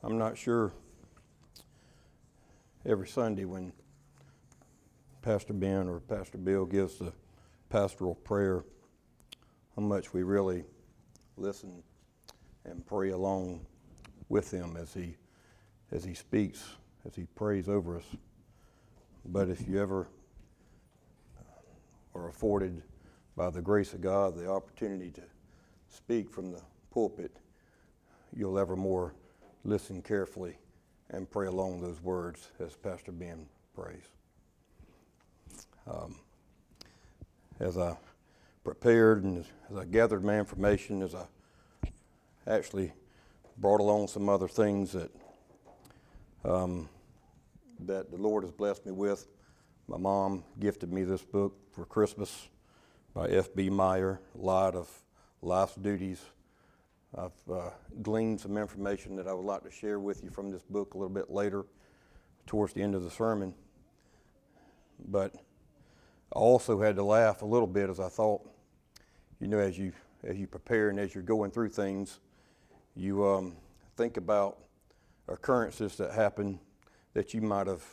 I'm not sure every Sunday when Pastor Ben or Pastor Bill gives the pastoral prayer, how much we really listen and pray along with him as he as he speaks, as he prays over us. But if you ever are afforded by the grace of God the opportunity to speak from the pulpit, you'll ever more listen carefully and pray along those words as Pastor Ben prays. Um, as I prepared and as I gathered my information, as I actually brought along some other things that um, that the Lord has blessed me with. My mom gifted me this book for Christmas by F.B. Meyer, lot of life's duties. I've uh, gleaned some information that I would like to share with you from this book a little bit later, towards the end of the sermon. But I also had to laugh a little bit as I thought, you know, as you as you prepare and as you're going through things, you um, think about occurrences that happen that you might have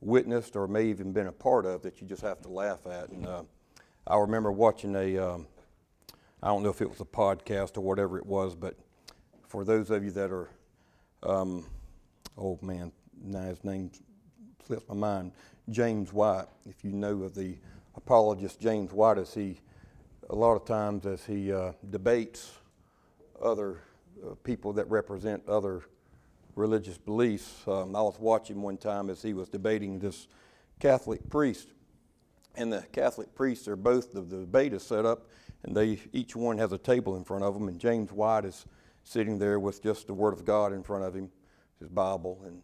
witnessed or may even been a part of that you just have to laugh at. And uh, I remember watching a, um, I don't know if it was a podcast or whatever it was, but for those of you that are, um, oh man, now his name slips my mind, James White. If you know of the apologist James White, as he, a lot of times as he uh, debates other uh, people that represent other religious beliefs. Um, I was watching one time as he was debating this Catholic priest, and the Catholic priests are both the, the debate is set up, and they each one has a table in front of them, and James White is sitting there with just the Word of God in front of him, his Bible, and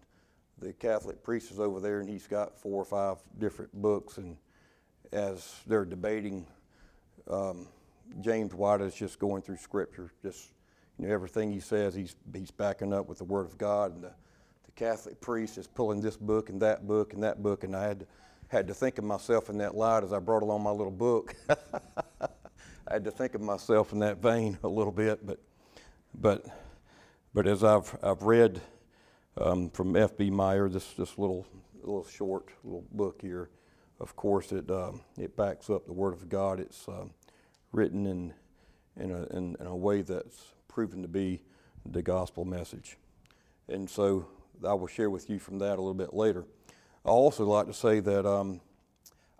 the Catholic priest is over there, and he's got four or five different books, and as they're debating, um, James White is just going through Scripture, just you know, everything he says, he's, he's backing up with the Word of God. And the, the Catholic priest is pulling this book and that book and that book. And I had to, had to think of myself in that light as I brought along my little book. I had to think of myself in that vein a little bit. But, but, but as I've, I've read um, from F.B. Meyer, this, this little, little short little book here, of course, it, um, it backs up the Word of God. It's um, written in, in, a, in, in a way that's proven to be the gospel message. And so I will share with you from that a little bit later. I also like to say that um,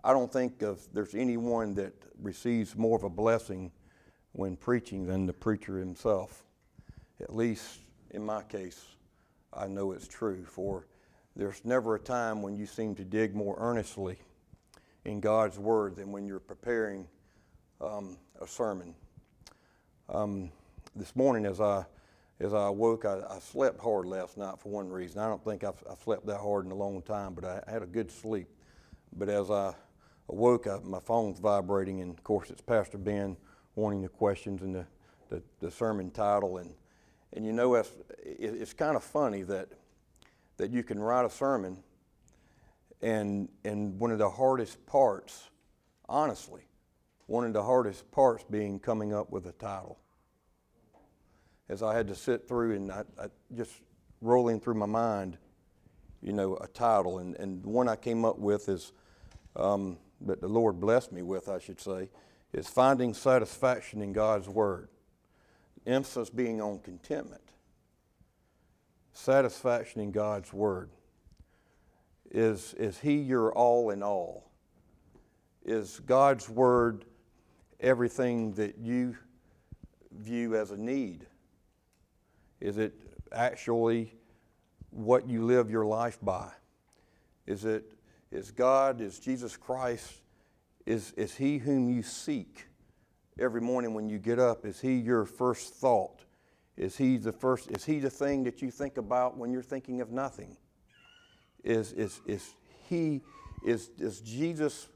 I don't think of, there's anyone that receives more of a blessing when preaching than the preacher himself. At least in my case, I know it's true. For there's never a time when you seem to dig more earnestly in God's Word than when you're preparing um, a sermon. Um, this morning as I as I awoke, I, I, slept hard last night for one reason. I don't think I've, I've, slept that hard in a long time, but I had a good sleep. But as I awoke, I, my phone's vibrating, and of course it's Pastor Ben wanting the questions and the, the, the sermon title. And, and you know, it's, it's kind of funny that, that you can write a sermon, and, and one of the hardest parts, honestly, one of the hardest parts being coming up with a title as I had to sit through and I, I just rolling through my mind, you know, a title. And, and the one I came up with is, um, that the Lord blessed me with, I should say, is Finding Satisfaction in God's Word. Emphasis being on contentment. Satisfaction in God's Word. Is, is He your all in all? Is God's Word everything that you view as a need? Is it actually what you live your life by? Is it is God, is Jesus Christ, is, is He whom you seek every morning when you get up? Is He your first thought? Is He the first, is He the thing that you think about when you're thinking of nothing? Is, is, is He, is, is Jesus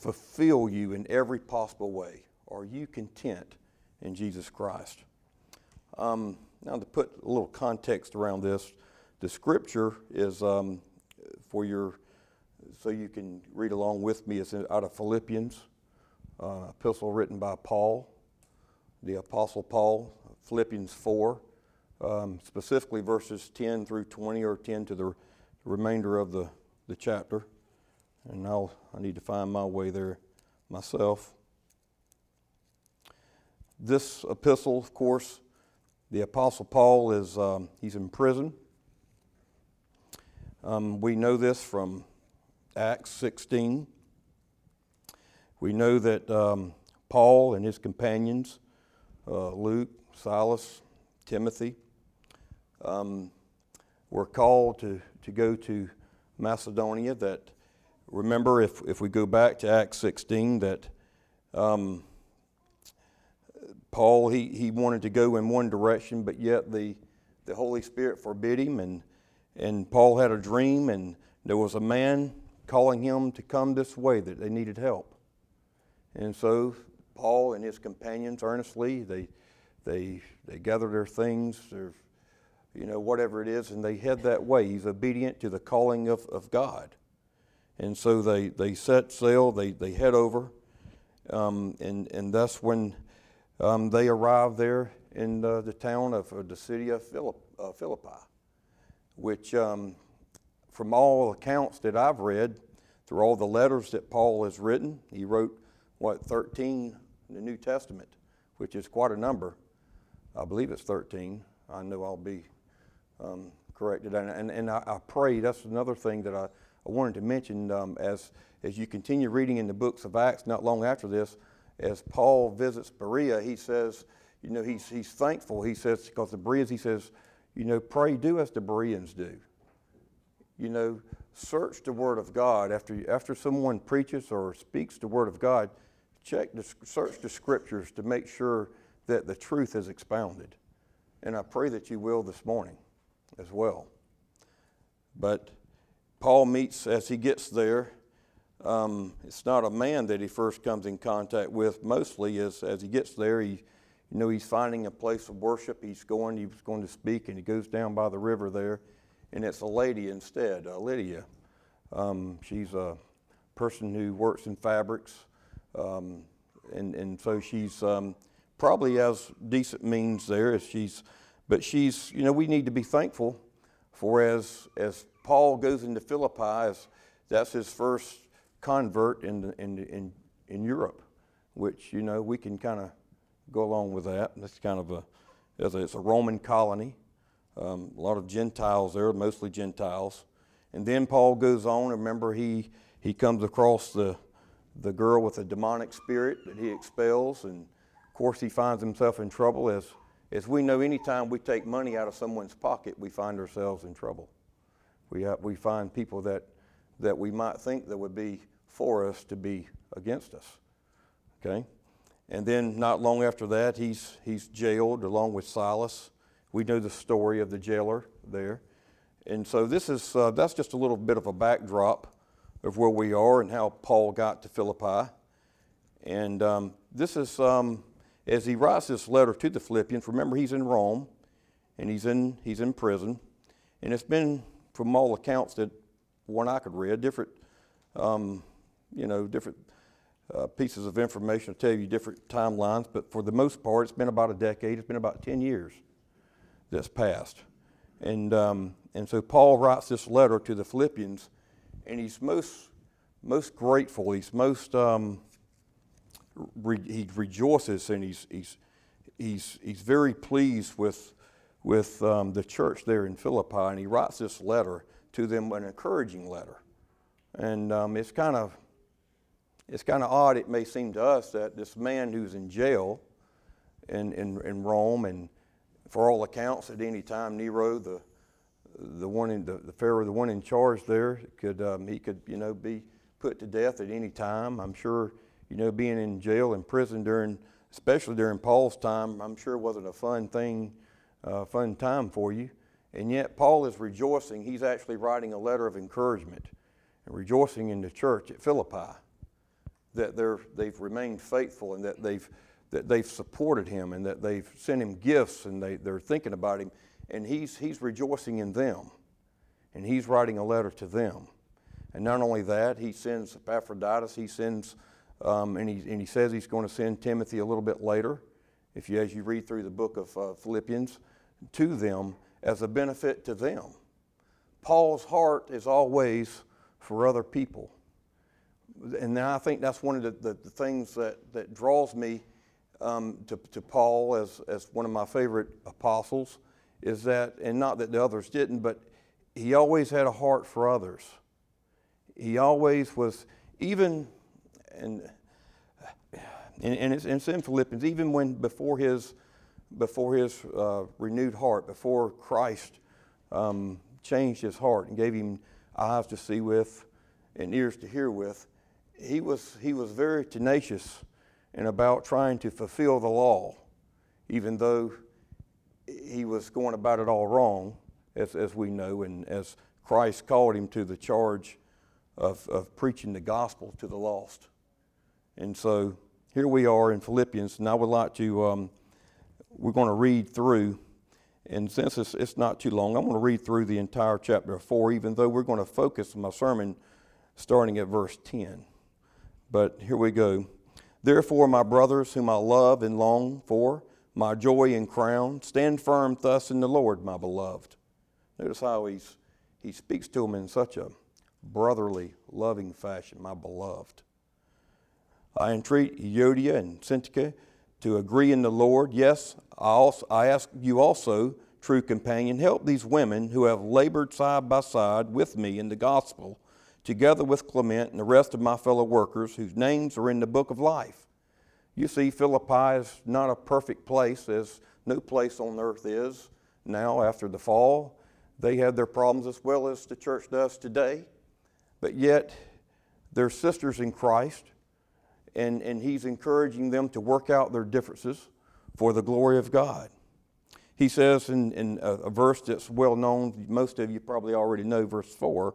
fulfill you in every possible way? Are you content in Jesus Christ? Um, now, to put a little context around this, the scripture is um, for your, so you can read along with me, it's out of Philippians, uh, epistle written by Paul, the Apostle Paul, Philippians 4, um, specifically verses 10 through 20 or 10 to the remainder of the, the chapter. And now I need to find my way there myself. This epistle, of course, the Apostle Paul is um, he's in prison. Um, we know this from Acts 16. We know that um, Paul and his companions, uh, Luke, Silas, Timothy, um, were called to, to go to Macedonia. That remember, if, if we go back to Acts 16, that um, Paul he, he wanted to go in one direction, but yet the the Holy Spirit forbid him, and and Paul had a dream, and there was a man calling him to come this way that they needed help, and so Paul and his companions earnestly they they they gather their things, their you know, whatever it is, and they head that way. He's obedient to the calling of, of God. And so they, they set sail, they, they head over, um, and, and that's when um, they arrive there in uh, the town of the city of Philipp, uh, Philippi, which, um, from all accounts that I've read, through all the letters that Paul has written, he wrote, what, 13 in the New Testament, which is quite a number. I believe it's 13. I know I'll be um, corrected. And, and, and I, I, pray, that's another thing that I, I wanted to mention um, as, as you continue reading in the books of Acts, not long after this, as Paul visits Berea, he says, you know, he's, he's thankful. He says, because the Bereans, he says, you know, pray, do as the Bereans do. You know, search the Word of God. After, after someone preaches or speaks the Word of God, check the, search the Scriptures to make sure that the truth is expounded. And I pray that you will this morning as well. But Paul meets, as he gets there, um, it's not a man that he first comes in contact with. Mostly, as, as he gets there, he, you know, he's finding a place of worship. He's going, he's going to speak, and he goes down by the river there, and it's a lady instead, uh, Lydia. Um, she's a person who works in fabrics, um, and, and so she's um, probably has decent means there as she's but she's, you know, we need to be thankful for as, as Paul goes into Philippi, as that's his first convert in, in, in, in Europe, which, you know, we can kind of go along with that. That's kind of a, it's a Roman colony, um, a lot of Gentiles there, mostly Gentiles. And then Paul goes on, remember, he, he comes across the, the girl with a demonic spirit that he expels, and of course, he finds himself in trouble as is we know anytime we take money out of someone's pocket, we find ourselves in trouble. We, have, we find people that, that we might think that would be for us to be against us. Okay? And then not long after that, he's, he's jailed along with Silas. We know the story of the jailer there. And so this is, uh, that's just a little bit of a backdrop of where we are and how Paul got to Philippi. And um, this is, um, as he writes this letter to the Philippians, remember he's in Rome and he's in, he's in prison. And it's been, from all accounts that one I could read, different, um, you know, different uh, pieces of information to tell you different timelines, but for the most part, it's been about a decade, it's been about 10 years that's passed. And, um, and so Paul writes this letter to the Philippians, and he's most, most grateful, he's most, um, re, he rejoices and he's, he's, he's, he's very pleased with, with um, the church there in Philippi, and he writes this letter to them, an encouraging letter. And um, it's kind of it's kind of odd, it may seem to us, that this man who's in jail in, in, in Rome, and for all accounts, at any time, Nero, the, the one in the, the Pharaoh, the one in charge there, could um, he could you know be put to death at any time. I'm sure you know, being in jail and prison during, especially during Paul's time, I'm sure wasn't a fun thing, uh, fun time for you. And yet, Paul is rejoicing. He's actually writing a letter of encouragement and rejoicing in the church at Philippi that they're, they've remained faithful and that they've, that they've supported him and that they've sent him gifts and they, they're thinking about him. And he's, he's rejoicing in them. And he's writing a letter to them. And not only that, he sends Epaphroditus, he sends um, and, he, and he says he's going to send Timothy a little bit later. If you, as you read through the book of uh, Philippians, to them as a benefit to them. Paul's heart is always for other people. And I think that's one of the, the, the things that, that draws me um, to, to Paul as, as one of my favorite apostles is that, and not that the others didn't, but he always had a heart for others. He always was, even, and, and, and it's, it's, in Philippians, even when before his, before his uh, renewed heart, before Christ um, changed his heart and gave him eyes to see with and ears to hear with, he was, he was very tenacious and about trying to fulfill the law, even though he was going about it all wrong, as, as we know, and as Christ called him to the charge of, of preaching the gospel to the lost. And so here we are in Philippians, and I would like to, um, we're going to read through, and since it's, it's not too long, I'm going to read through the entire chapter 4, even though we're going to focus my sermon starting at verse 10. But here we go. Therefore, my brothers, whom I love and long for, my joy and crown, stand firm thus in the Lord, my beloved. Notice how he's, he speaks to them in such a brotherly, loving fashion, my beloved. I entreat Euodia and Syntyche to agree in the Lord. Yes, I, also, I ask you also, true companion, help these women who have labored side by side with me in the gospel together with Clement and the rest of my fellow workers whose names are in the book of life. You see, Philippi is not a perfect place, as no place on earth is now after the fall. They had their problems as well as the church does today, but yet they're sisters in Christ, and, and he's encouraging them to work out their differences for the glory of God. He says in, in a, a verse that's well known, most of you probably already know, verse 4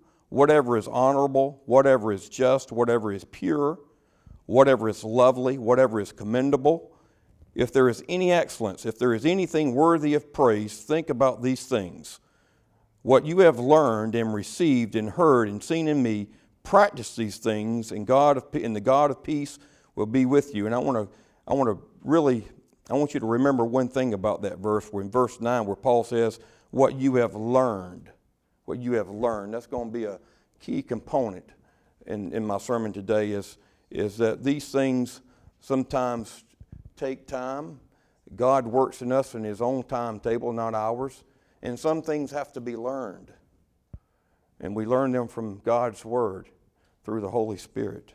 whatever is honorable, whatever is just, whatever is pure, whatever is lovely, whatever is commendable, if there is any excellence, if there is anything worthy of praise, think about these things. What you have learned and received and heard and seen in me, practice these things, and God of, and the God of peace will be with you. And I want to, I want to really, I want you to remember one thing about that verse, We're in verse nine, where Paul says, "What you have learned." What you have learned. That's going to be a key component in, in my sermon today is, is that these things sometimes take time. God works in us in His own timetable, not ours. And some things have to be learned. And we learn them from God's Word through the Holy Spirit.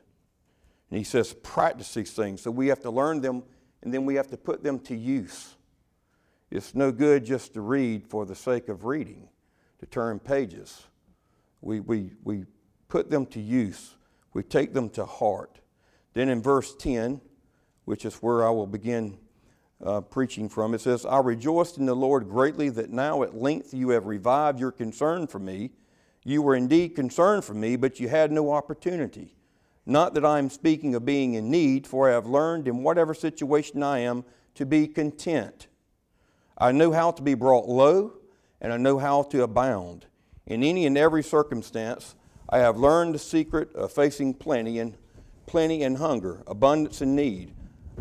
And He says, practice these things. So we have to learn them and then we have to put them to use. It's no good just to read for the sake of reading to turn pages. We, we, we put them to use, we take them to heart. Then in verse 10, which is where I will begin uh, preaching from, it says, I rejoiced in the Lord greatly that now at length you have revived your concern for me. You were indeed concerned for me, but you had no opportunity. Not that I am speaking of being in need, for I have learned in whatever situation I am to be content. I know how to be brought low and I know how to abound. In any and every circumstance, I have learned the secret of facing plenty and plenty and hunger, abundance and need.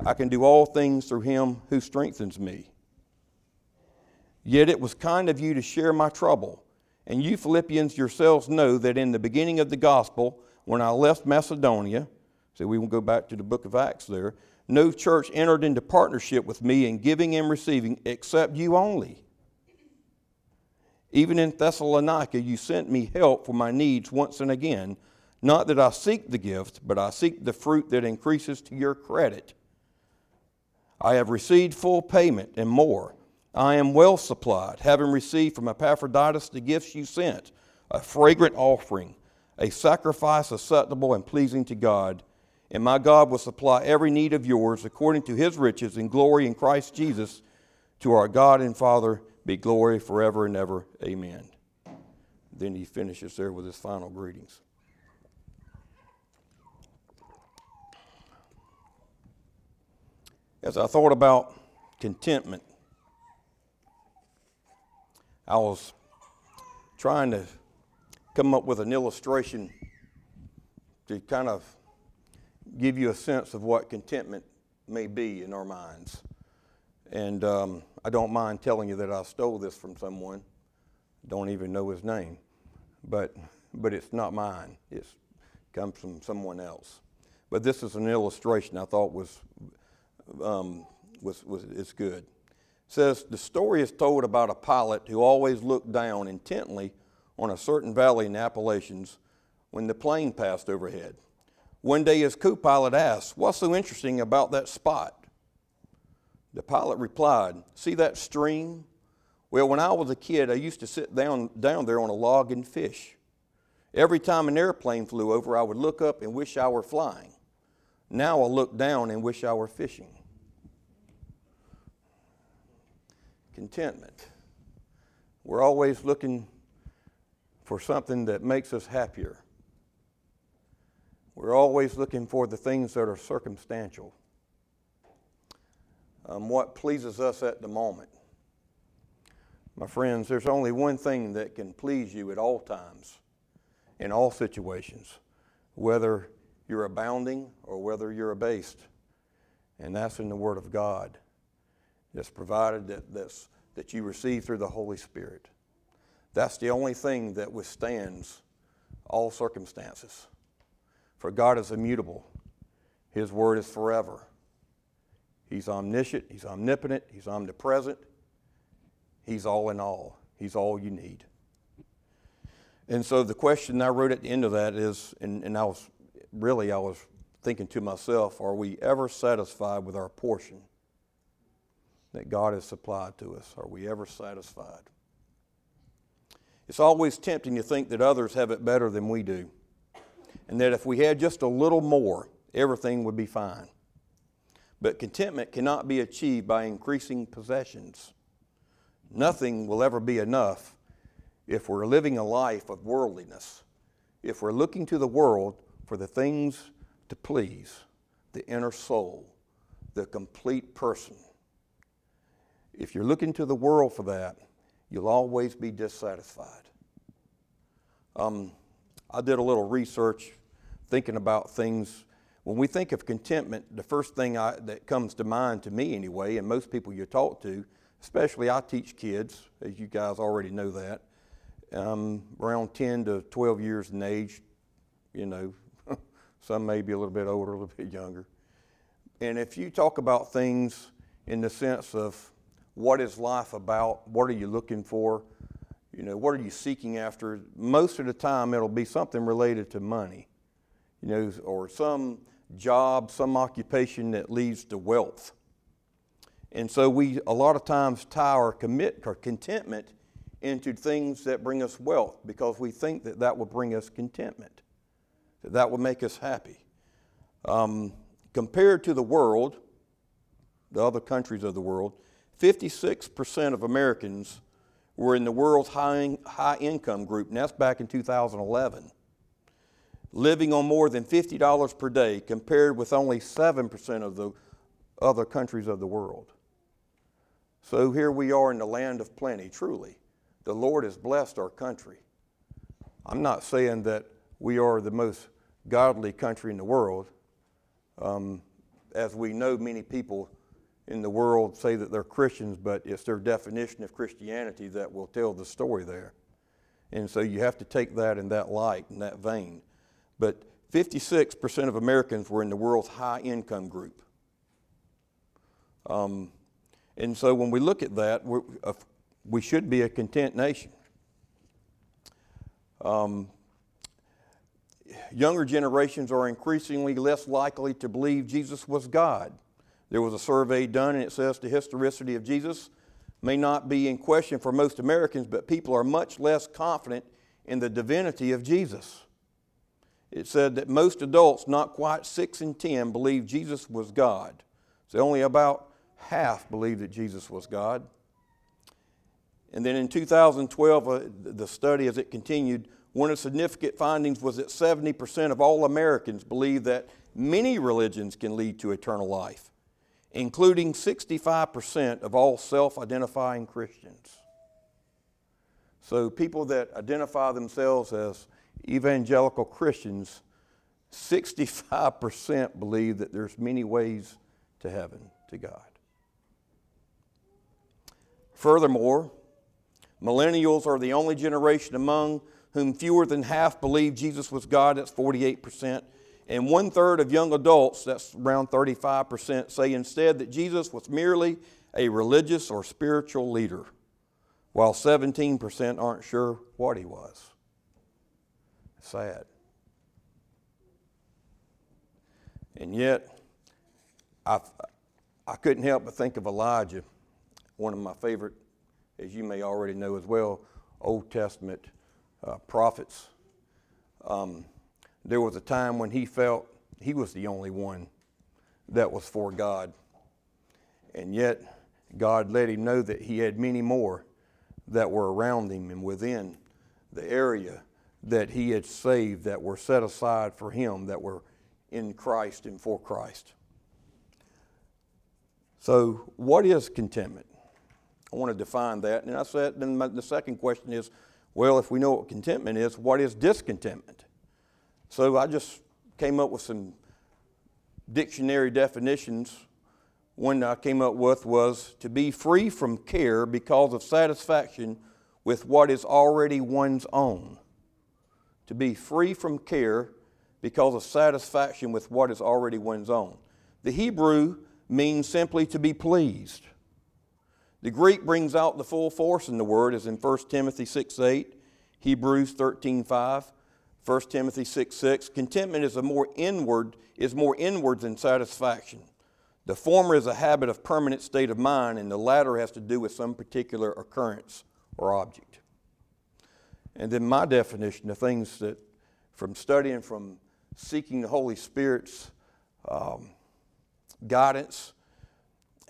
I can do all things through him who strengthens me. Yet it was kind of you to share my trouble. And you Philippians yourselves know that in the beginning of the gospel, when I left Macedonia, so we will go back to the book of Acts there, no church entered into partnership with me in giving and receiving except you only. Even in Thessalonica, you sent me help for my needs once and again. Not that I seek the gift, but I seek the fruit that increases to your credit. I have received full payment and more. I am well supplied, having received from Epaphroditus the gifts you sent a fragrant offering, a sacrifice acceptable and pleasing to God. And my God will supply every need of yours according to his riches and glory in Christ Jesus. To our God and Father, be glory forever and ever. Amen. Then he finishes there with his final greetings. As I thought about contentment, I was trying to come up with an illustration to kind of give you a sense of what contentment may be in our minds. And um, I don't mind telling you that I stole this from someone. Don't even know his name, but but it's not mine. It comes from someone else. But this is an illustration I thought was um, was was is good. It says the story is told about a pilot who always looked down intently on a certain valley in the Appalachians when the plane passed overhead. One day his co pilot asked, What's so interesting about that spot? The pilot replied, See that stream? Well, when I was a kid, I used to sit down, down there on a log and fish. Every time an airplane flew over, I would look up and wish I were flying. Now I look down and wish I were fishing. Contentment. We're always looking for something that makes us happier. We're always looking for the things that are circumstantial, um, what pleases us at the moment. My friends, there's only one thing that can please you at all times, in all situations, whether you're abounding or whether you're abased. And that's in the Word of God that's provided that, that's, that you receive through the Holy Spirit. That's the only thing that withstands all circumstances. For God is immutable, His word is forever. He's omniscient, He's omnipotent, He's omnipresent, He's all in all, He's all you need. And so the question I wrote at the end of that is, and, and I was really, I was thinking to myself, are we ever satisfied with our portion that God has supplied to us? Are we ever satisfied? It's always tempting to think that others have it better than we do, and that if we had just a little more, everything would be fine. But contentment cannot be achieved by increasing possessions. Nothing will ever be enough if we're living a life of worldliness, if we're looking to the world for the things to please the inner soul, the complete person. If you're looking to the world for that, you'll always be dissatisfied. Um, I did a little research thinking about things. When we think of contentment, the first thing I, that comes to mind to me, anyway, and most people you talk to, especially I teach kids, as you guys already know that, um, around 10 to 12 years in age, you know, some may be a little bit older, a little bit younger. And if you talk about things in the sense of what is life about? What are you looking for? You know, what are you seeking after? Most of the time, it'll be something related to money, you know, or some job, some occupation that leads to wealth. And so we a lot of times tie our commit our contentment into things that bring us wealth because we think that that will bring us contentment, that that will make us happy. Um, compared to the world, the other countries of the world, 56% of Americans were in the world's high, high income group, and that's back in 2011, living on more than $50 per day, compared with only 7% of the other countries of the world. So here we are in the land of plenty, truly. The Lord has blessed our country. I'm not saying that we are the most godly country in the world. Um, as we know, many people in the world say that they're Christians, but it's their definition of Christianity that will tell the story there. And so you have to take that in that light, in that vein. But 56% of Americans were in the world's high income group. Um, and so when we look at that, uh, we should be a content nation. Um, younger generations are increasingly less likely to believe Jesus was God. There was a survey done, and it says the historicity of Jesus may not be in question for most Americans, but people are much less confident in the divinity of Jesus. It said that most adults, not quite 6 in 10, believe Jesus was God. So only about half believe that Jesus was God. And then in 2012, uh, the study as it continued, one of the significant findings was that 70% of all Americans believe that many religions can lead to eternal life, including 65% of all self identifying Christians. So, people that identify themselves as evangelical Christians, 65% believe that there's many ways to heaven, to God. Furthermore, millennials are the only generation among whom fewer than half believe Jesus was God, that's 48%. And one third of young adults, that's around 35%, say instead that Jesus was merely a religious or spiritual leader, while 17% aren't sure what he was. Sad. And yet, I, I couldn't help but think of Elijah, one of my favorite, as you may already know as well, Old Testament uh, prophets. Um, there was a time when he felt he was the only one that was for God. And yet, God let him know that he had many more that were around him and within the area that he had saved, that were set aside for him, that were in Christ and for Christ. So, what is contentment? I want to define that. And I said, then the second question is well, if we know what contentment is, what is discontentment? So I just came up with some dictionary definitions. One I came up with was to be free from care because of satisfaction with what is already one's own. To be free from care because of satisfaction with what is already one's own. The Hebrew means simply to be pleased. The Greek brings out the full force in the word, as in 1 Timothy 6 8, Hebrews 13 5, 1 Timothy 6 6. Contentment is a more inward, is more inward than satisfaction. The former is a habit of permanent state of mind, and the latter has to do with some particular occurrence or object. And then my definition of things that, from studying, from seeking the Holy Spirit's um, guidance,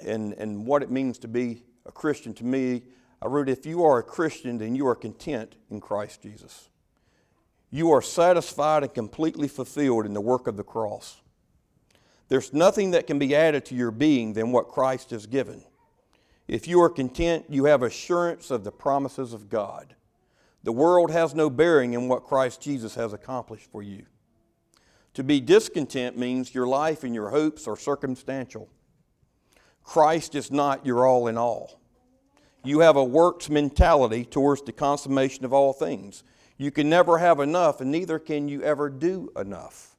and, and what it means to be a Christian to me, I wrote, if you are a Christian, then you are content in Christ Jesus. You are satisfied and completely fulfilled in the work of the cross. There's nothing that can be added to your being than what Christ has given. If you are content, you have assurance of the promises of God. The world has no bearing in what Christ Jesus has accomplished for you. To be discontent means your life and your hopes are circumstantial. Christ is not your all in all. You have a works mentality towards the consummation of all things. You can never have enough, and neither can you ever do enough.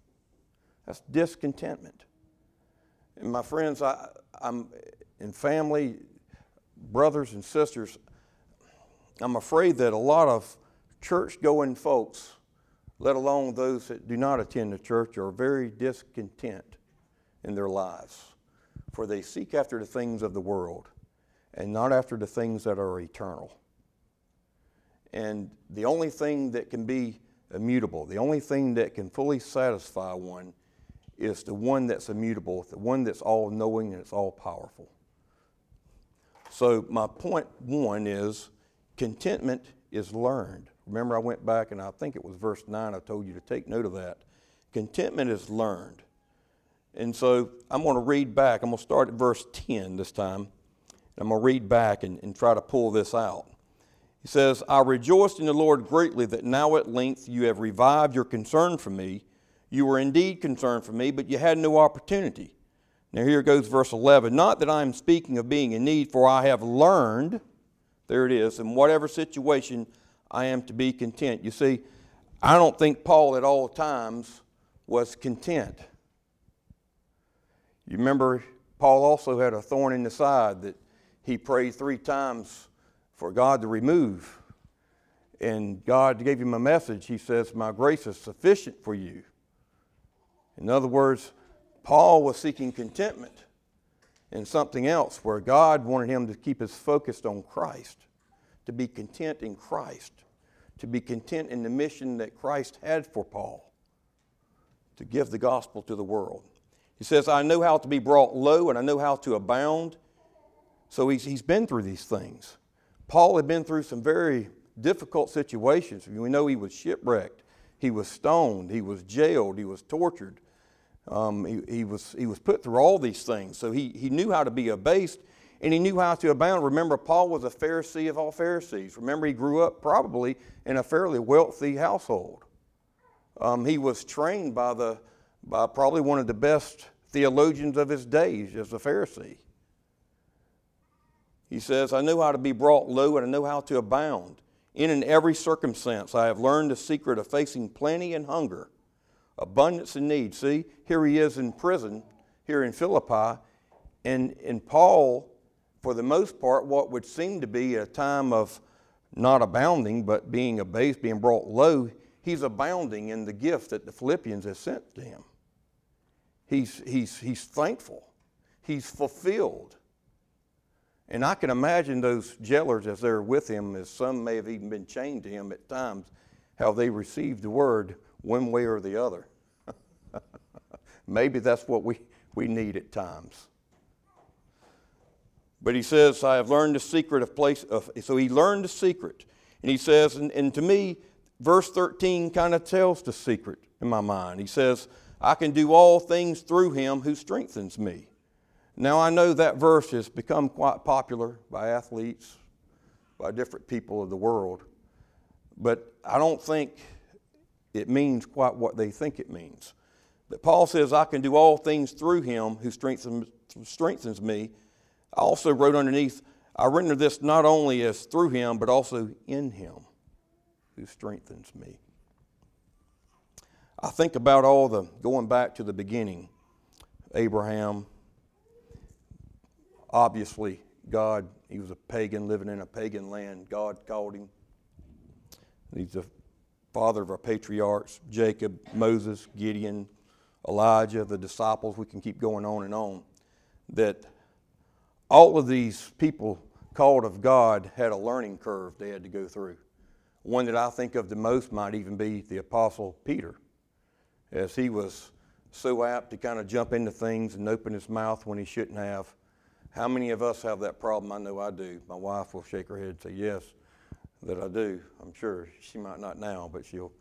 That's discontentment. And my friends, I, I'm in family, brothers and sisters, I'm afraid that a lot of church going folks, let alone those that do not attend the church, are very discontent in their lives for they seek after the things of the world and not after the things that are eternal. And the only thing that can be immutable, the only thing that can fully satisfy one is the one that's immutable, the one that's all knowing and it's all powerful. So, my point one is contentment is learned. Remember, I went back and I think it was verse 9, I told you to take note of that. Contentment is learned. And so I'm going to read back. I'm going to start at verse 10 this time. I'm going to read back and, and try to pull this out. He says, I rejoiced in the Lord greatly that now at length you have revived your concern for me. You were indeed concerned for me, but you had no opportunity. Now here goes verse 11. Not that I am speaking of being in need, for I have learned, there it is, in whatever situation I am to be content. You see, I don't think Paul at all times was content. You remember, Paul also had a thorn in the side that he prayed three times for God to remove. And God gave him a message. He says, My grace is sufficient for you. In other words, Paul was seeking contentment in something else where God wanted him to keep his focus on Christ, to be content in Christ, to be content in the mission that Christ had for Paul, to give the gospel to the world. He says, I know how to be brought low and I know how to abound. So he's, he's been through these things. Paul had been through some very difficult situations. We know he was shipwrecked, he was stoned, he was jailed, he was tortured. Um, he, he, was, he was put through all these things. So he, he knew how to be abased and he knew how to abound. Remember, Paul was a Pharisee of all Pharisees. Remember, he grew up probably in a fairly wealthy household. Um, he was trained by, the, by probably one of the best theologians of his days as a Pharisee. He says, I know how to be brought low and I know how to abound. In and every circumstance, I have learned the secret of facing plenty and hunger, abundance and need. See, here he is in prison, here in Philippi, and, and Paul, for the most part, what would seem to be a time of not abounding, but being abased, being brought low, he's abounding in the gift that the Philippians have sent to him. He's, he's, he's thankful, he's fulfilled. And I can imagine those jailers as they're with him, as some may have even been chained to him at times, how they received the word one way or the other. Maybe that's what we, we need at times. But he says, I have learned the secret of place. Of, so he learned the secret. And he says, and, and to me, verse 13 kind of tells the secret in my mind. He says, I can do all things through him who strengthens me. Now, I know that verse has become quite popular by athletes, by different people of the world, but I don't think it means quite what they think it means. But Paul says, I can do all things through him who strengthens, strengthens me. I also wrote underneath, I render this not only as through him, but also in him who strengthens me. I think about all the going back to the beginning Abraham, obviously, God, he was a pagan living in a pagan land. God called him. He's the father of our patriarchs Jacob, Moses, Gideon, Elijah, the disciples. We can keep going on and on. That all of these people called of God had a learning curve they had to go through. One that I think of the most might even be the Apostle Peter, as he was so apt to kind of jump into things and open his mouth when he shouldn't have. How many of us have that problem? I know I do. My wife will shake her head and say, Yes, that I do. I'm sure she might not now, but she'll,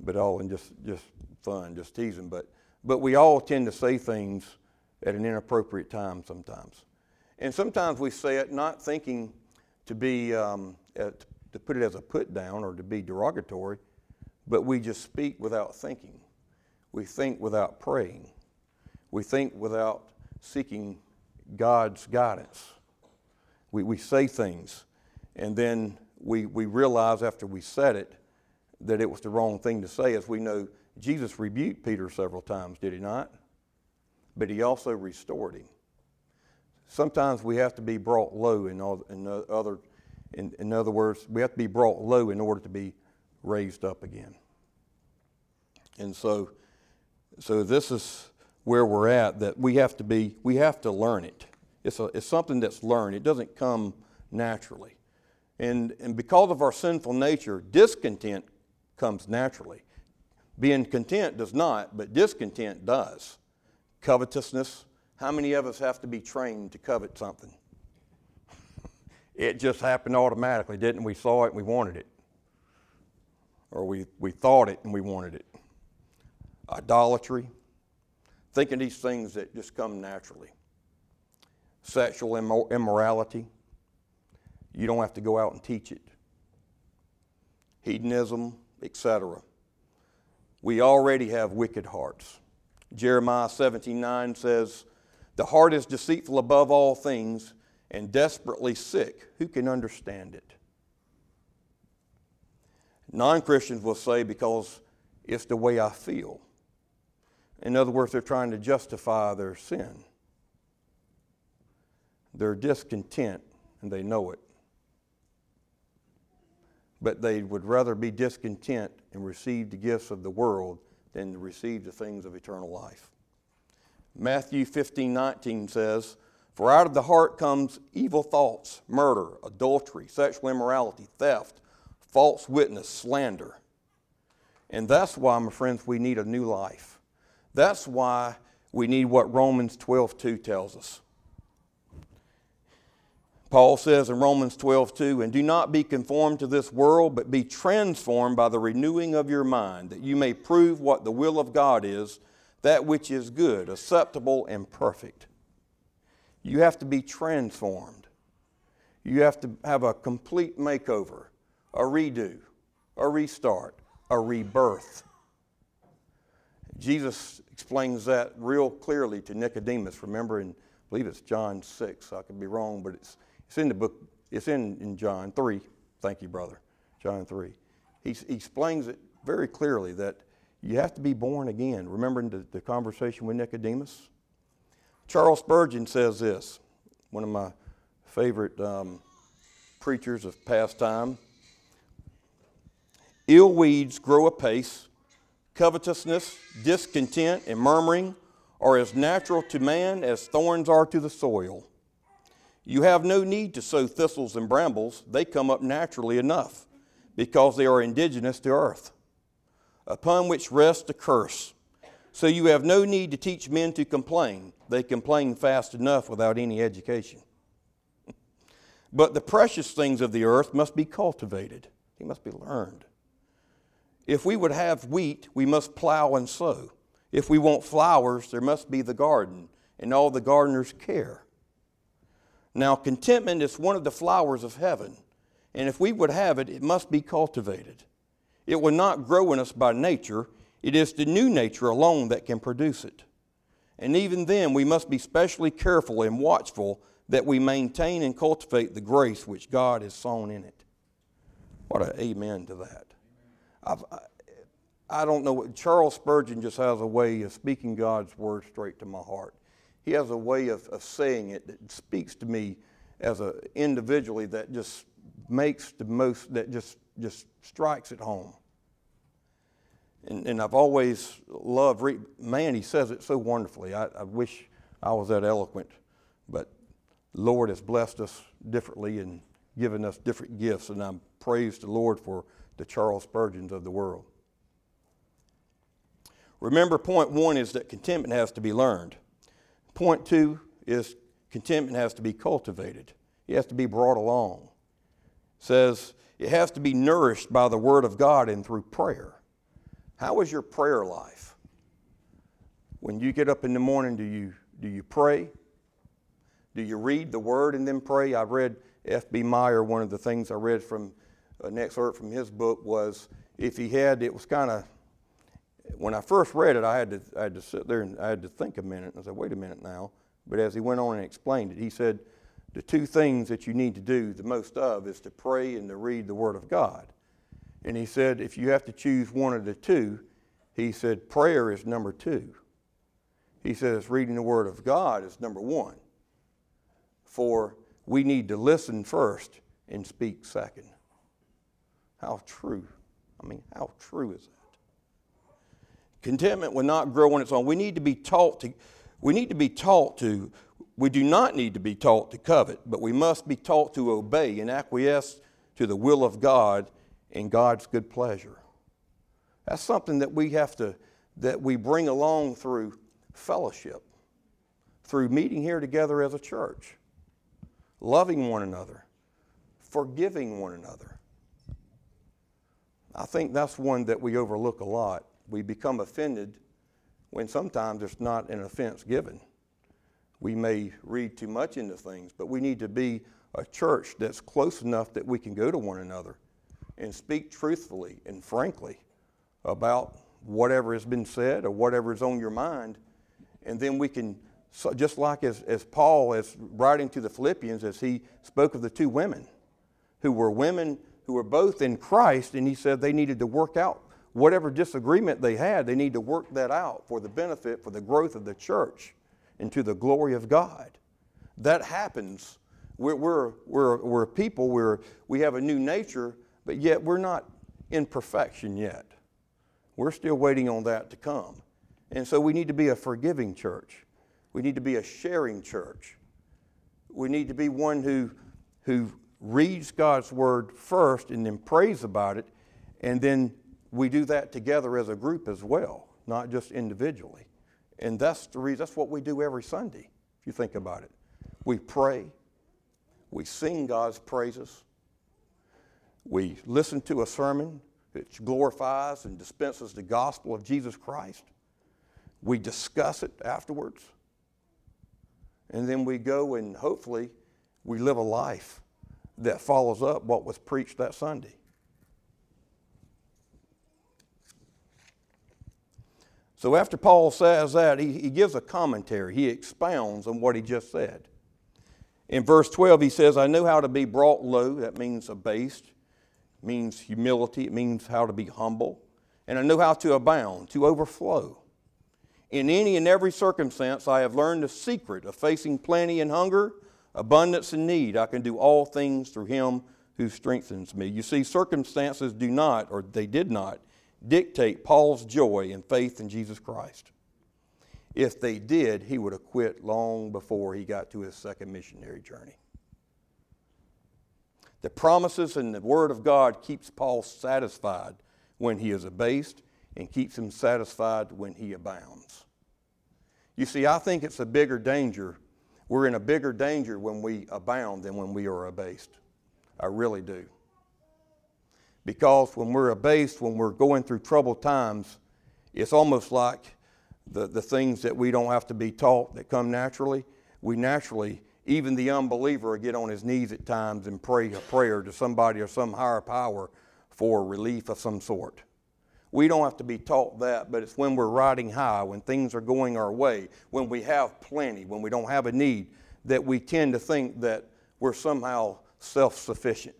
but all in just, just fun, just teasing. But, but we all tend to say things at an inappropriate time sometimes. And sometimes we say it not thinking to be, um, at, to put it as a put down or to be derogatory, but we just speak without thinking. We think without praying. We think without seeking God's guidance. We, we say things, and then we, we realize after we said it that it was the wrong thing to say. As we know, Jesus rebuked Peter several times, did he not? But he also restored him. Sometimes we have to be brought low in, in other, in, in other words, we have to be brought low in order to be raised up again. And so, so this is where we're at that we have to be we have to learn it it's, a, it's something that's learned it doesn't come naturally and, and because of our sinful nature discontent comes naturally. Being content does not but discontent does. Covetousness how many of us have to be trained to covet something? It just happened automatically didn't we? Saw it and we wanted it. Or we, we thought it and we wanted it. Idolatry thinking these things that just come naturally. Sexual immorality, you don't have to go out and teach it. Hedonism, etc. We already have wicked hearts. Jeremiah 17:9 says, "The heart is deceitful above all things and desperately sick. Who can understand it?" Non-Christians will say because it's the way I feel. In other words, they're trying to justify their sin. They're discontent and they know it. But they would rather be discontent and receive the gifts of the world than to receive the things of eternal life. Matthew 15 19 says, For out of the heart comes evil thoughts, murder, adultery, sexual immorality, theft, false witness, slander. And that's why, my friends, we need a new life. That's why we need what Romans 12:2 tells us. Paul says in Romans 12, 2, and do not be conformed to this world, but be transformed by the renewing of your mind, that you may prove what the will of God is, that which is good, acceptable, and perfect. You have to be transformed. You have to have a complete makeover, a redo, a restart, a rebirth. Jesus explains that real clearly to Nicodemus. Remember, in, I believe it's John 6, I could be wrong, but it's it's in the book, it's in, in John 3. Thank you, brother. John 3. He, he explains it very clearly that you have to be born again. Remembering the, the conversation with Nicodemus? Charles Spurgeon says this, one of my favorite um, preachers of past time. Ill weeds grow apace. Covetousness, discontent, and murmuring are as natural to man as thorns are to the soil. You have no need to sow thistles and brambles, they come up naturally enough, because they are indigenous to earth, upon which rests a curse. So you have no need to teach men to complain, they complain fast enough without any education. but the precious things of the earth must be cultivated, they must be learned. If we would have wheat, we must plow and sow. If we want flowers, there must be the garden and all the gardener's care. Now, contentment is one of the flowers of heaven, and if we would have it, it must be cultivated. It will not grow in us by nature, it is the new nature alone that can produce it. And even then, we must be specially careful and watchful that we maintain and cultivate the grace which God has sown in it. What an amen to that. I've, I, I don't know. what Charles Spurgeon just has a way of speaking God's word straight to my heart he has a way of, of saying it that speaks to me as a individually that just makes the most that just just strikes it home. And, and i've always loved re- man he says it so wonderfully. I, I wish i was that eloquent but lord has blessed us differently and given us different gifts and i'm praise the lord for the charles spurgeons of the world. Remember point one is that contentment has to be learned Point two is contentment has to be cultivated. It has to be brought along. It says it has to be nourished by the Word of God and through prayer. How is your prayer life? When you get up in the morning, do you, do you pray? Do you read the Word and then pray? I read F.B. Meyer, one of the things I read from uh, an excerpt from his book was if he had, it was kind of when I first read it, I had, to, I had to sit there and I had to think a minute. I said, wait a minute now. But as he went on and explained it, he said, the two things that you need to do the most of is to pray and to read the Word of God. And he said, if you have to choose one of the two, he said, prayer is number two. He says, reading the Word of God is number one. For we need to listen first and speak second. How true. I mean, how true is that? Contentment will not grow on its own. We need to be taught to, we need to be taught to, we do not need to be taught to covet, but we must be taught to obey and acquiesce to the will of God and God's good pleasure. That's something that we have to, that we bring along through fellowship, through meeting here together as a church, loving one another, forgiving one another. I think that's one that we overlook a lot we become offended when sometimes it's not an offense given. We may read too much into things, but we need to be a church that's close enough that we can go to one another and speak truthfully and frankly about whatever has been said or whatever is on your mind. And then we can, so just like as, as Paul is writing to the Philippians, as he spoke of the two women who were women who were both in Christ, and he said they needed to work out whatever disagreement they had, they need to work that out for the benefit, for the growth of the church and to the glory of God. That happens. We're, we're, we're, we're people, we're, we have a new nature, but yet we're not in perfection yet. We're still waiting on that to come. And so we need to be a forgiving church. We need to be a sharing church. We need to be one who, who reads God's word first and then prays about it and then we do that together as a group as well, not just individually. And that's the reason, that's what we do every Sunday, if you think about it. We pray, we sing God's praises, we listen to a sermon that glorifies and dispenses the gospel of Jesus Christ, we discuss it afterwards, and then we go and hopefully we live a life that follows up what was preached that Sunday. So after Paul says that, he, he gives a commentary. He expounds on what he just said. In verse 12, he says, I knew how to be brought low. That means abased, it means humility, it means how to be humble. And I knew how to abound, to overflow. In any and every circumstance, I have learned the secret of facing plenty and hunger, abundance and need. I can do all things through him who strengthens me. You see, circumstances do not, or they did not, dictate Paul's joy and faith in Jesus Christ. If they did, he would have quit long before he got to his second missionary journey. The promises and the Word of God keeps Paul satisfied when he is abased and keeps him satisfied when he abounds. You see, I think it's a bigger danger. We're in a bigger danger when we abound than when we are abased. I really do. Because when we're abased, when we're going through troubled times, it's almost like the, the things that we don't have to be taught that come naturally. We naturally, even the unbeliever, get on his knees at times and pray a prayer to somebody or some higher power for relief of some sort. We don't have to be taught that, but it's when we're riding high, when things are going our way, when we have plenty, when we don't have a need, that we tend to think that we're somehow self sufficient.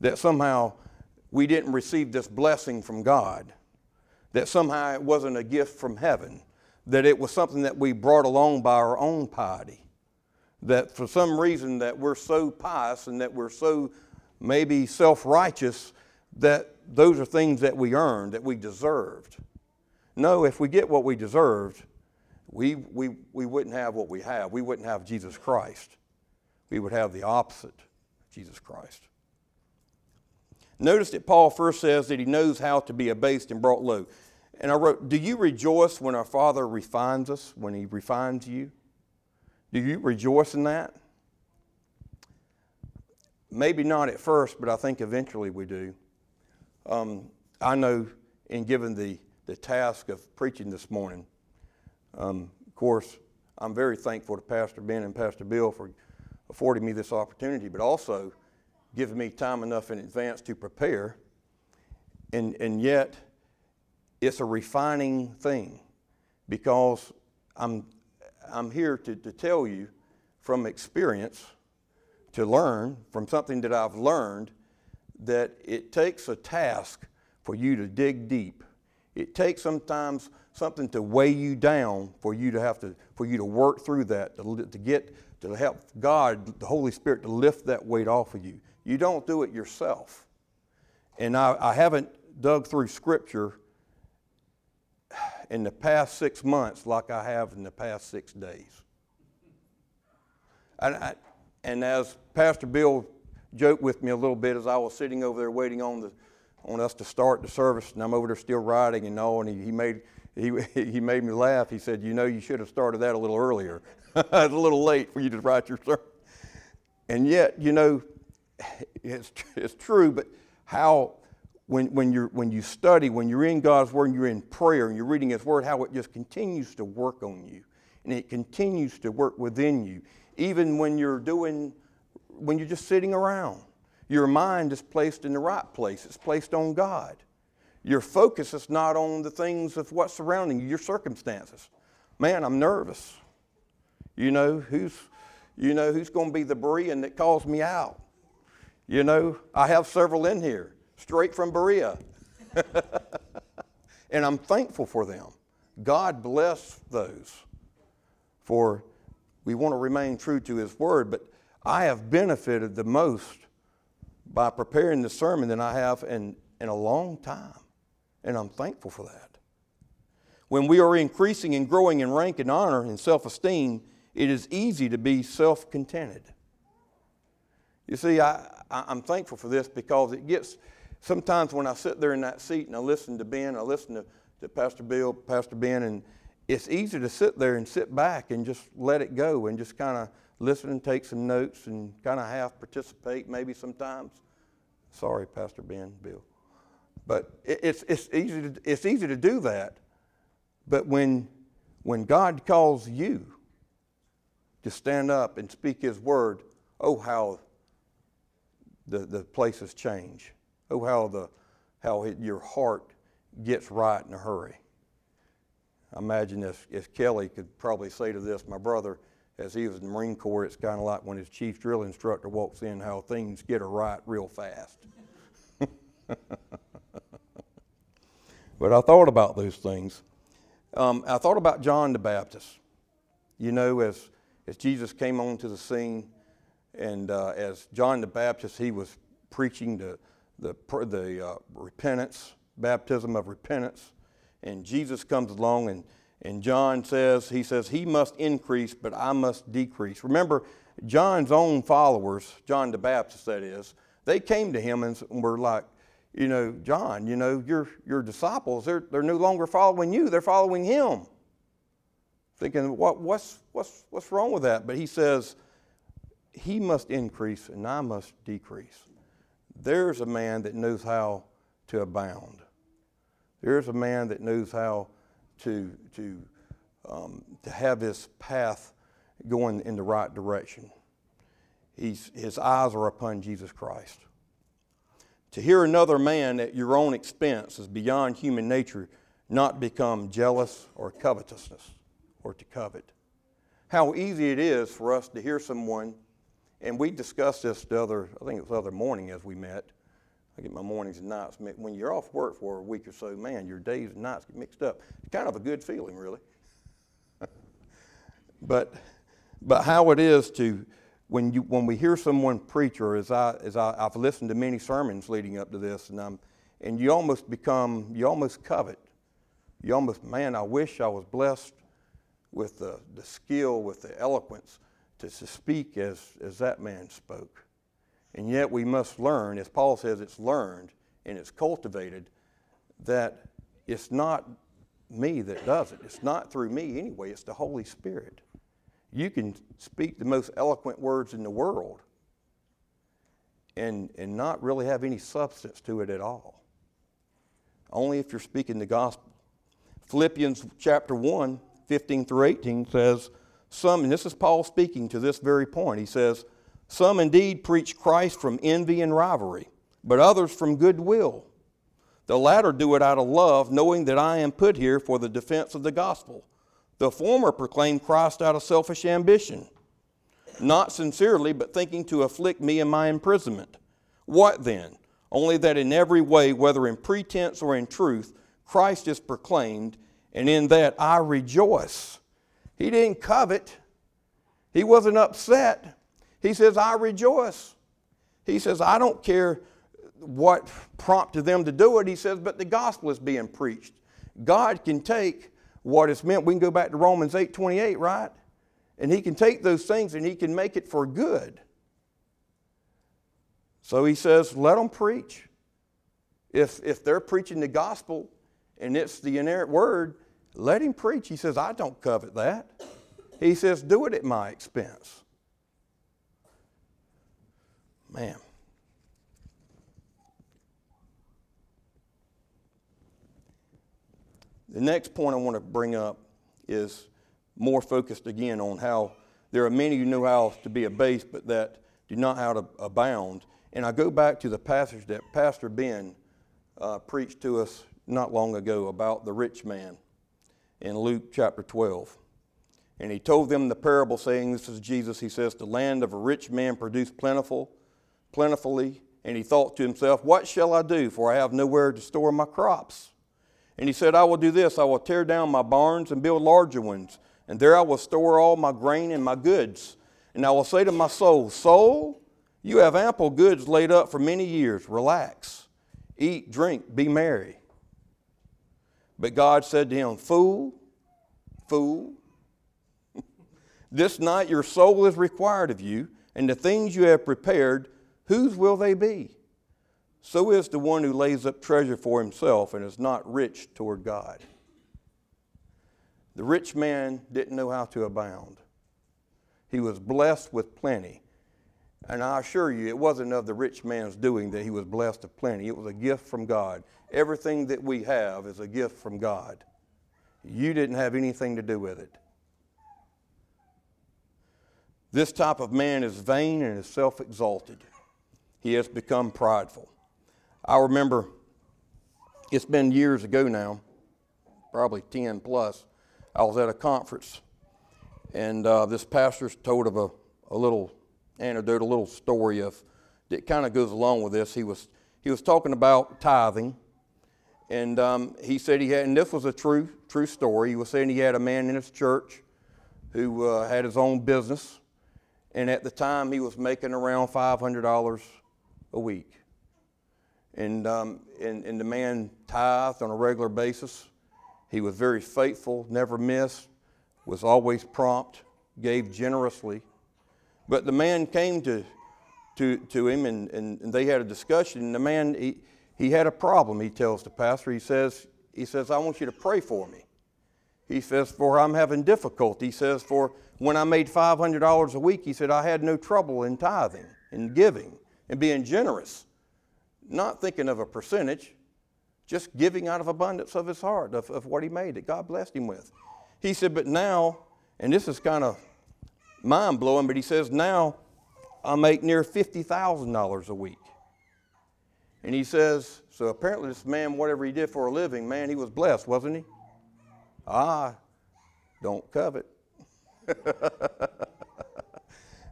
That somehow we didn't receive this blessing from God, that somehow it wasn't a gift from heaven, that it was something that we brought along by our own piety, that for some reason that we're so pious and that we're so maybe self-righteous that those are things that we earned, that we deserved. No, if we get what we deserved, we, we, we wouldn't have what we have. We wouldn't have Jesus Christ. We would have the opposite, Jesus Christ. Notice that Paul first says that he knows how to be abased and brought low. And I wrote, Do you rejoice when our Father refines us, when he refines you? Do you rejoice in that? Maybe not at first, but I think eventually we do. Um, I know in given the, the task of preaching this morning, um, of course, I'm very thankful to Pastor Ben and Pastor Bill for affording me this opportunity, but also given me time enough in advance to prepare. And, and yet, it's a refining thing because I'm, I'm here to, to tell you from experience, to learn from something that I've learned, that it takes a task for you to dig deep. It takes sometimes something to weigh you down for you to have to for you to work through that to, to get to help God, the Holy Spirit, to lift that weight off of you. You don't do it yourself. And I, I haven't dug through Scripture in the past six months like I have in the past six days. And, I, and as Pastor Bill joked with me a little bit as I was sitting over there waiting on, the, on us to start the service, and I'm over there still writing and all, and he, he made, he, he made me laugh. He said, You know, you should have started that a little earlier. it's a little late for you to write your sermon. And yet, you know, it's, it's true, but how, when, when, you're, when you study, when you're in God's Word and you're in prayer and you're reading His Word, how it just continues to work on you. And it continues to work within you, even when you're doing, when you're just sitting around. Your mind is placed in the right place, it's placed on God. Your focus is not on the things of what's surrounding you, your circumstances. Man, I'm nervous. You know, who's, you know, who's going to be the Berean that calls me out? You know, I have several in here, straight from Berea. and I'm thankful for them. God bless those. For we want to remain true to His Word, but I have benefited the most by preparing the sermon than I have in, in a long time. And I'm thankful for that. When we are increasing and growing in rank and honor and self esteem, it is easy to be self contented. You see, I, I, am thankful for this because it gets, sometimes when I sit there in that seat and I listen to Ben, I listen to, to Pastor Bill, Pastor Ben, and it's easy to sit there and sit back and just let it go and just kind of listen and take some notes and kind of half participate maybe sometimes. Sorry, Pastor Ben, Bill. But it's, it's, easy to, it's easy to do that. But when, when God calls you to stand up and speak His word, oh, how the, the places change. Oh, how, the, how it, your heart gets right in a hurry. I imagine if, if Kelly could probably say to this, my brother, as he was in the Marine Corps, it's kind of like when his chief drill instructor walks in, how things get her right real fast. but I thought about those things. Um, I thought about John the Baptist. You know, as, as Jesus came onto the scene, and uh, as John the Baptist, he was preaching the, the, the uh, repentance, baptism of repentance. And Jesus comes along, and, and John says, He says, He must increase, but I must decrease. Remember, John's own followers, John the Baptist, that is, they came to him and were like, you know, John, you know, your, your disciples, they're, they're no longer following you, they're following him. Thinking, what, what's, what's, what's wrong with that? But he says, he must increase and I must decrease. There's a man that knows how to abound. There's a man that knows how to, to, um, to have his path going in the right direction. He's, his eyes are upon Jesus Christ. To hear another man at your own expense is beyond human nature, not become jealous or covetousness or to covet. How easy it is for us to hear someone, and we discussed this the other, I think it was the other morning as we met. I get my mornings and nights. When you're off work for a week or so, man, your days and nights get mixed up. It's kind of a good feeling, really. but, but how it is to, when, you, when we hear someone preach, or as, I, as I, I've listened to many sermons leading up to this, and, I'm, and you almost become, you almost covet. You almost, man, I wish I was blessed with the, the skill, with the eloquence to, speak as, as that man spoke. And yet we must learn, as Paul says, it's learned and it's cultivated, that it's not me that does it. It's not through me anyway, it's the Holy Spirit. You can speak the most eloquent words in the world and, and not really have any substance to it at all. Only if you're speaking the gospel. Philippians chapter 1, 15 through 18 says, Some, and this is Paul speaking to this very point, he says, Some indeed preach Christ from envy and rivalry, but others from goodwill. The latter do it out of love, knowing that I am put here for the defense of the gospel. The former proclaim Christ out of selfish ambition, not sincerely, but thinking to afflict me in my imprisonment. What then? Only that in every way, whether in pretense or in truth, Christ is proclaimed, and in that I rejoice. He didn't covet, he wasn't upset. He says, I rejoice. He says, I don't care what prompted them to do it. He says, but the gospel is being preached. God can take what it's meant. We can go back to Romans 8 28, right? And he can take those things and he can make it for good. So he says, let them preach. If, if they're preaching the gospel and it's the inerrant word, let him preach. He says, I don't covet that. He says, do it at my expense. Man. The next point I want to bring up is more focused again on how there are many who know how to be a base, but that do not how to abound. And I go back to the passage that Pastor Ben uh, preached to us not long ago about the rich man in Luke chapter 12. And he told them the parable, saying, This is Jesus. He says, The land of a rich man produced plentiful, plentifully. And he thought to himself, What shall I do? For I have nowhere to store my crops. And he said, I will do this I will tear down my barns and build larger ones, and there I will store all my grain and my goods. And I will say to my soul, Soul, you have ample goods laid up for many years. Relax, eat, drink, be merry. But God said to him, Fool, fool, this night your soul is required of you, and the things you have prepared, whose will they be? So is the one who lays up treasure for himself and is not rich toward God. The rich man didn't know how to abound. He was blessed with plenty. And I assure you, it wasn't of the rich man's doing that he was blessed of plenty. It was a gift from God. Everything that we have is a gift from God. You didn't have anything to do with it. This type of man is vain and is self exalted. He has become prideful. I remember it's been years ago now, probably 10 plus. I was at a conference, and uh, this pastor told of a, a little anecdote, a little story of that kind of goes along with this. He was he was talking about tithing, and um, he said he had, and this was a true true story. He was saying he had a man in his church who uh, had his own business, and at the time he was making around five hundred dollars a week, and, um, and and the man tithed on a regular basis. He was very faithful, never missed, was always prompt, gave generously. But the man came to, to, to him and, and, they had a discussion. And the man, he, he had a problem, he tells the pastor. He says, he says, I want you to pray for me. He says, For I'm having difficulty. He says, For when I made $500 a week, he said, I had no trouble in tithing and giving and being generous. Not thinking of a percentage, just giving out of abundance of his heart, of, of what he made, that God blessed him with. He said, But now, and this is kind of mind blowing, but he says, Now I make near $50,000 a week. And he says, So apparently, this man, whatever he did for a living, man, he was blessed, wasn't he? Ah, don't covet.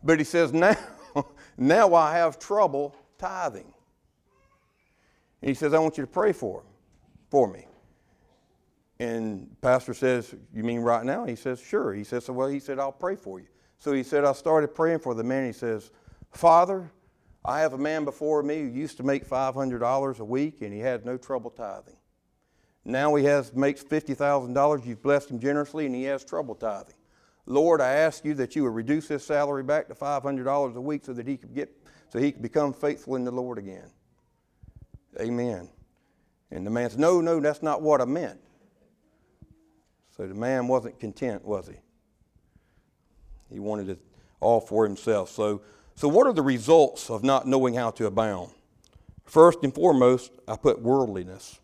but he says, Now, now I have trouble tithing. And he says, I want you to pray for for me. And pastor says, You mean right now? He says, Sure. He says, so, Well, he said, I'll pray for you. So he said, I started praying for the man. He says, Father, I have a man before me who used to make $500 a week and he had no trouble tithing. Now he has makes $50,000. You've blessed him generously and he has trouble tithing. Lord, I ask you that you would reduce his salary back to $500 a week so that he could get so he could become faithful in the Lord again. Amen. And the man said, No, no, that's not what I meant. So the man wasn't content, was he? He wanted it all for himself. So, so what are the results of not knowing how to abound? First and foremost, I put worldliness.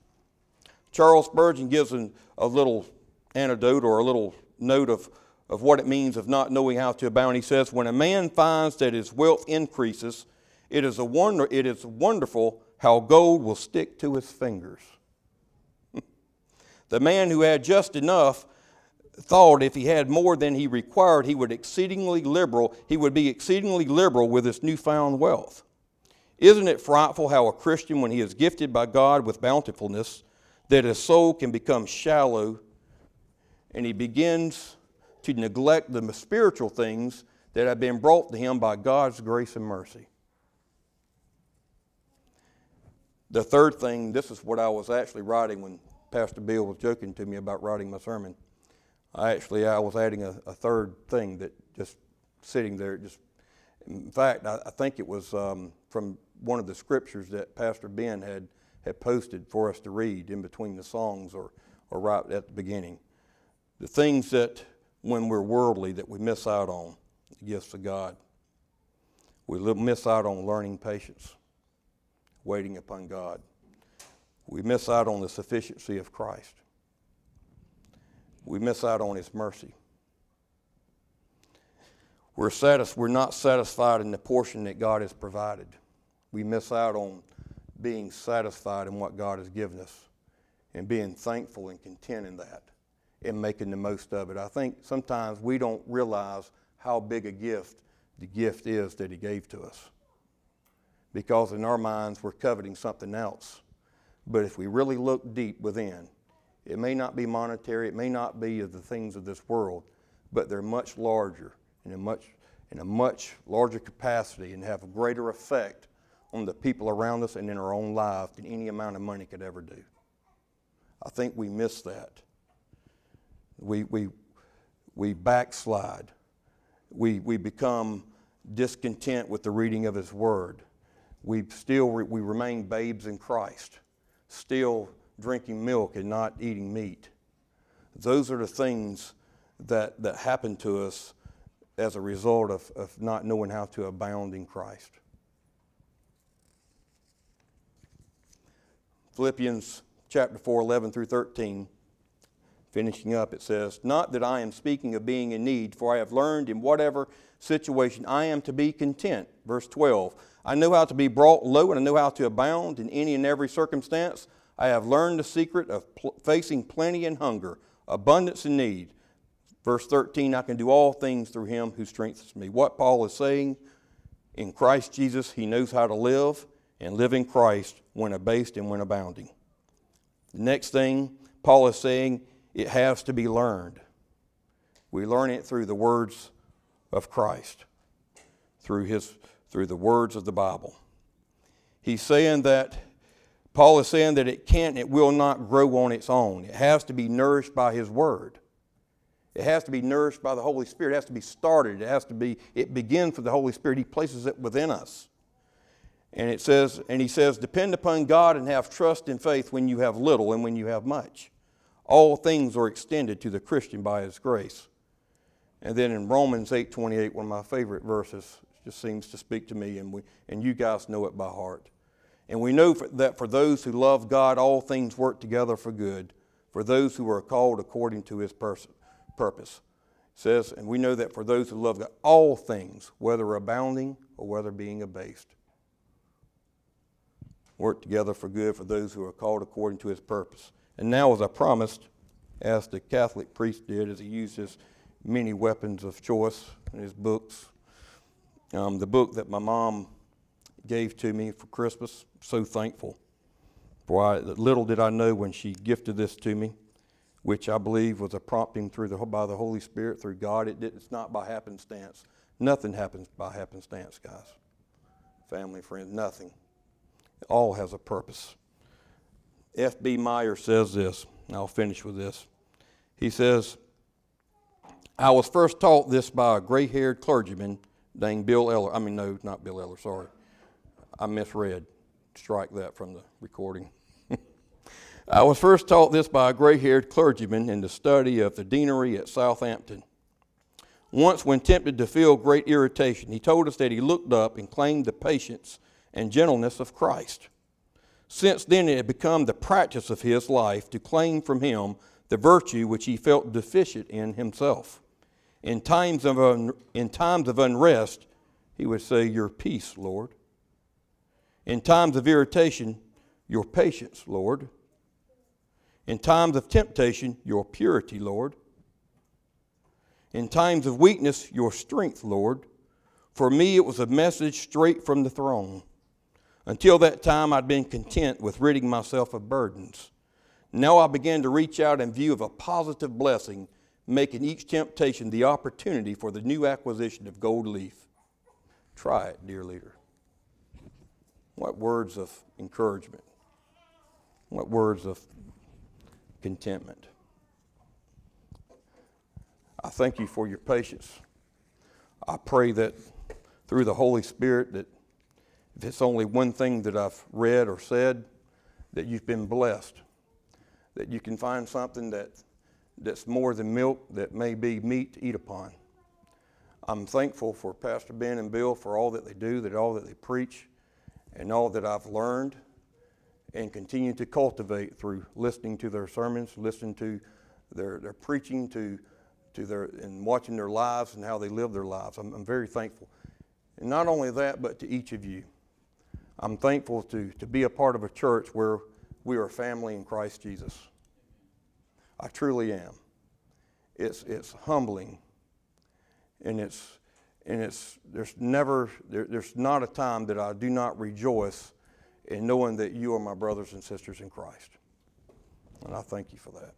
Charles Spurgeon gives an, a little anecdote or a little note of, of what it means of not knowing how to abound. He says, When a man finds that his wealth increases, it is, a wonder, it is wonderful how gold will stick to his fingers. the man who had just enough thought if he had more than he required, he would exceedingly liberal, he would be exceedingly liberal with his newfound wealth. Isn't it frightful how a Christian, when he is gifted by God with bountifulness, that his soul can become shallow and he begins to neglect the spiritual things that have been brought to him by God's grace and mercy? The third thing, this is what I was actually writing when Pastor Bill was joking to me about writing my sermon. I actually I was adding a, a third thing that just sitting there. Just in fact, I, I think it was um, from one of the scriptures that Pastor Ben had had posted for us to read in between the songs or or right at the beginning. The things that when we're worldly that we miss out on the gifts of God. We miss out on learning patience, waiting upon God. We miss out on the sufficiency of Christ we miss out on His mercy. We're, satis- we're not satisfied in the portion that God has provided. We miss out on being satisfied in what God has given us and being thankful and content in that and making the most of it. I think sometimes we don't realize how big a gift the gift is that He gave to us because in our minds we're coveting something else. But if we really look deep within, it may not be monetary, it may not be of the things of this world, but they're much larger in a much, in a much larger capacity and have a greater effect on the people around us and in our own life than any amount of money could ever do. I think we miss that. We, we, we backslide. We, we become discontent with the reading of His Word. We still re, we remain babes in Christ, still drinking milk and not eating meat. Those are the things that, that happen to us as a result of, of not knowing how to abound in Christ. Philippians chapter 4, 11 through 13. Finishing up, it says, Not that I am speaking of being in need, for I have learned in whatever situation I am to be content. Verse 12, I know how to be brought low, and I know how to abound in any and every circumstance. I have learned the secret of pl- facing plenty and hunger, abundance and need. Verse 13, I can do all things through him who strengthens me. What Paul is saying, in Christ Jesus, he knows how to live and live in Christ when abased and when abounding. The next thing Paul is saying, it has to be learned. We learn it through the words of Christ, through, his, through the words of the Bible. He's saying that, Paul is saying that it can't, it will not grow on its own. It has to be nourished by his word. It has to be nourished by the Holy Spirit. It has to be started. It has to be, it begins with the Holy Spirit. He places it within us. And it says, and he says, depend upon God and have trust and faith when you have little and when you have much. All things are extended to the Christian by his grace. And then in Romans 8:28, one of my favorite verses, just seems to speak to me, and, we, and you guys know it by heart. And we know that for those who love God, all things work together for good, for those who are called according to his purpose. It says, and we know that for those who love God, all things, whether abounding or whether being abased, work together for good for those who are called according to his purpose. And now, as I promised, as the Catholic priest did, as he used his many weapons of choice in his books, um, the book that my mom gave to me for Christmas, so thankful. I, little did I know when she gifted this to me, which I believe was a prompting through the, by the Holy Spirit, through God. It did, it's not by happenstance. Nothing happens by happenstance, guys. Family, friends, nothing. It all has a purpose. F.B. Meyer says this, and I'll finish with this. He says, I was first taught this by a gray haired clergyman named Bill Eller. I mean, no, not Bill Eller, sorry. I misread. Strike that from the recording. I was first taught this by a gray haired clergyman in the study of the deanery at Southampton. Once, when tempted to feel great irritation, he told us that he looked up and claimed the patience and gentleness of Christ. Since then, it had become the practice of his life to claim from him the virtue which he felt deficient in himself. In times of, un- in times of unrest, he would say, Your peace, Lord. In times of irritation, Your patience, Lord. In times of temptation, Your purity, Lord. In times of weakness, Your strength, Lord. For me, it was a message straight from the throne. Until that time, I'd been content with ridding myself of burdens. Now I began to reach out in view of a positive blessing, making each temptation the opportunity for the new acquisition of gold leaf. Try it, dear leader. What words of encouragement? What words of contentment? I thank you for your patience. I pray that through the Holy Spirit that if it's only one thing that I've read or said, that you've been blessed, that you can find something that, that's more than milk, that may be meat to eat upon. I'm thankful for Pastor Ben and Bill for all that they do, that all that they preach, and all that I've learned and continue to cultivate through listening to their sermons, listening to their, their preaching, to, to their, and watching their lives and how they live their lives. I'm, I'm very thankful. And not only that, but to each of you. I'm thankful to, to be a part of a church where we are family in Christ Jesus. I truly am. It's, it's humbling. And it's, and it's, there's never, there, there's not a time that I do not rejoice in knowing that you are my brothers and sisters in Christ. And I thank you for that.